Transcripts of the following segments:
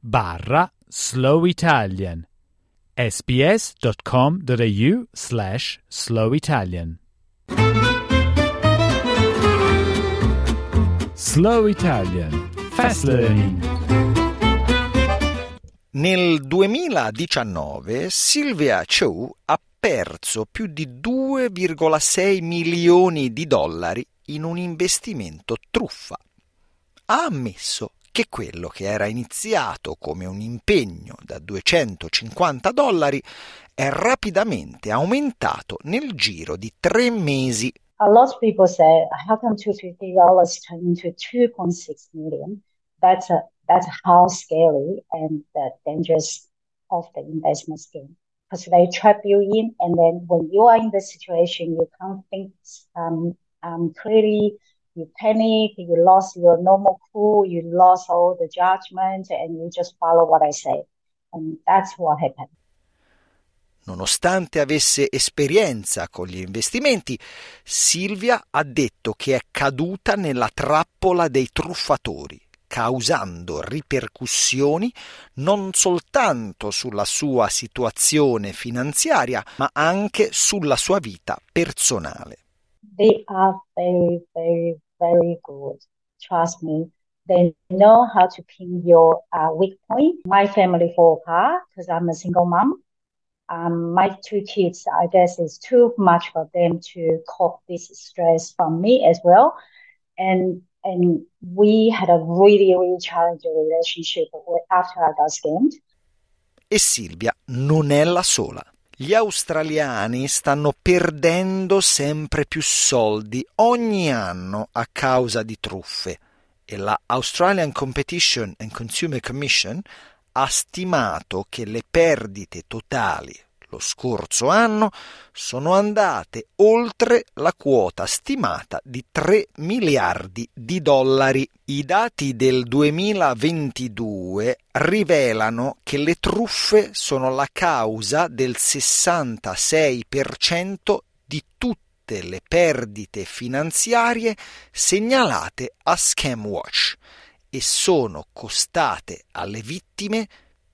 barra Slow Italian sbs.com.au slash slow Italian Slow Italian. Fast Learning. Nel 2019 Silvia Chow ha perso più di 2,6 milioni di dollari in un investimento truffa. Ha ammesso che quello che era iniziato come un impegno da 250 dollari è rapidamente aumentato nel giro di tre mesi. A lot of people say, how come $250 turned into 2.6 million? That's, a, that's how scary and dangerous of the investment scheme. because they trap you in, and then when you are in the situation, you can't think um, um, clearly. You panic, you lost your normal cool, you lost all the judgment, and you just follow what I say. And that's what happened. Nonostante avesse esperienza con gli investimenti, Silvia ha detto che è caduta nella trappola dei truffatori causando ripercussioni non soltanto sulla sua situazione finanziaria, ma anche sulla sua vita personale. They are very, very, very good. Trust me. They know how to pin your uh, weak point. My family fall apart because I'm a single mom. Um, my two kids, I guess it's too much for them to cope this stress from me as well. And and we had a really, really challenging relationship after I got scammed. E Silvia non è la sola. Gli australiani stanno perdendo sempre più soldi ogni anno a causa di truffe. E la Australian Competition and Consumer Commission ha stimato che le perdite totali lo scorso anno sono andate oltre la quota stimata di 3 miliardi di dollari. I dati del 2022 rivelano che le truffe sono la causa del 66% di tutte le perdite finanziarie segnalate a Scamwatch e sono costate alle vittime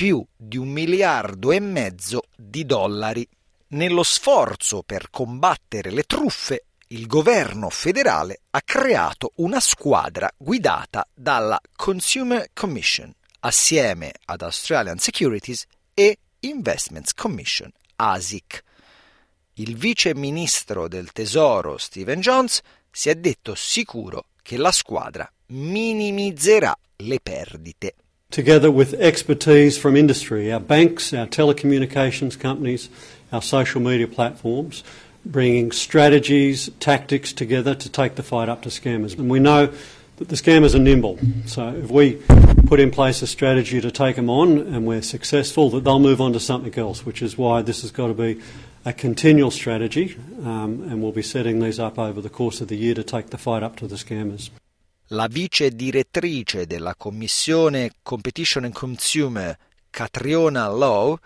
più di un miliardo e mezzo di dollari. Nello sforzo per combattere le truffe, il governo federale ha creato una squadra guidata dalla Consumer Commission assieme ad Australian Securities e Investments Commission ASIC. Il vice ministro del tesoro Stephen Jones si è detto sicuro che la squadra minimizzerà le perdite. Together with expertise from industry, our banks, our telecommunications companies, our social media platforms, bringing strategies, tactics together to take the fight up to scammers. And we know that the scammers are nimble. So if we put in place a strategy to take them on and we're successful, that they'll move on to something else, which is why this has got to be a continual strategy, um, and we'll be setting these up over the course of the year to take the fight up to the scammers. La vice direttrice della Commissione Competition and Consumer, Catriona Lowe,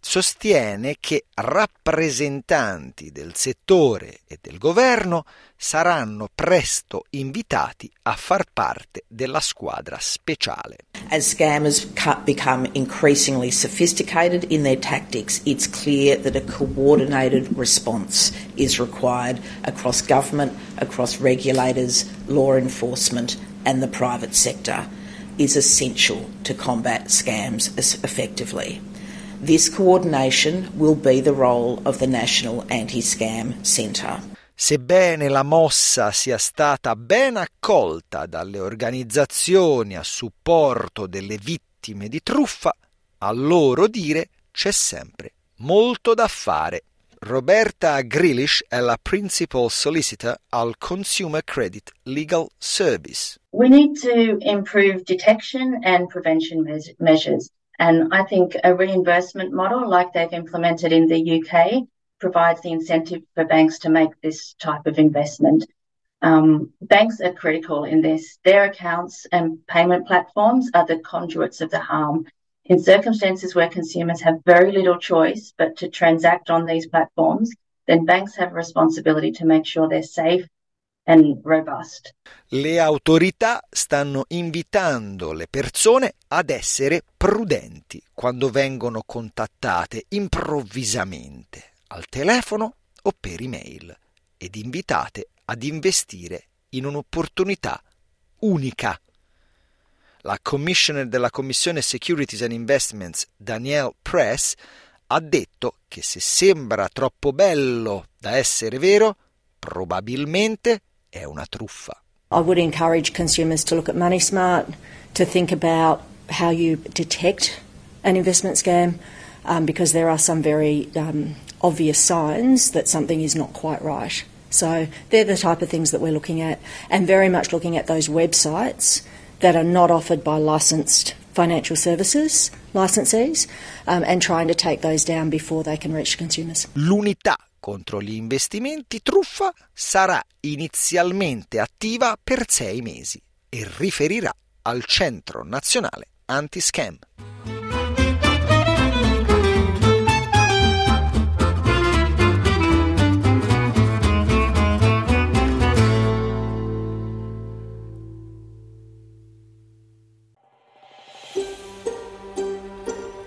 sostiene che rappresentanti del settore e del governo saranno presto invitati a far parte della squadra speciale. As scammers become increasingly sophisticated in their tactics, it's clear that a coordinated response is required across government, across regulators, law enforcement and the private sector is essential to combat scams effectively. This coordination will be the role of the National Anti-Scam Centre. Sebbene la mossa sia stata ben accolta dalle organizzazioni a supporto delle vittime di truffa, a loro dire c'è sempre molto da fare. Roberta Grealish è la Principal Solicitor al Consumer Credit Legal Service. We need to improve detection and prevention measures. And I think a reimbursement model like they've implemented in the UK provides the incentive for banks to make this type of investment. Um, banks are critical in this. Their accounts and payment platforms are the conduits of the harm. In circumstances where consumers have very little choice but to transact on these platforms, then banks have a responsibility to make sure they're safe. Le autorità stanno invitando le persone ad essere prudenti quando vengono contattate improvvisamente al telefono o per email ed invitate ad investire in un'opportunità unica. La commissioner della Commissione Securities and Investments, Danielle Press, ha detto che se sembra troppo bello da essere vero, probabilmente è una truffa. I would encourage consumers to look at Money Smart, to think about how you detect an investment scam, um, because there are some very um, obvious signs that something is not quite right. So they're the type of things that we're looking at, and very much looking at those websites that are not offered by licensed financial services licensees um, and trying to take those down before they can reach consumers. L'unità contro gli investimenti truffa sarà inizialmente attiva per sei mesi e riferirà al Centro Nazionale Anti-Scam.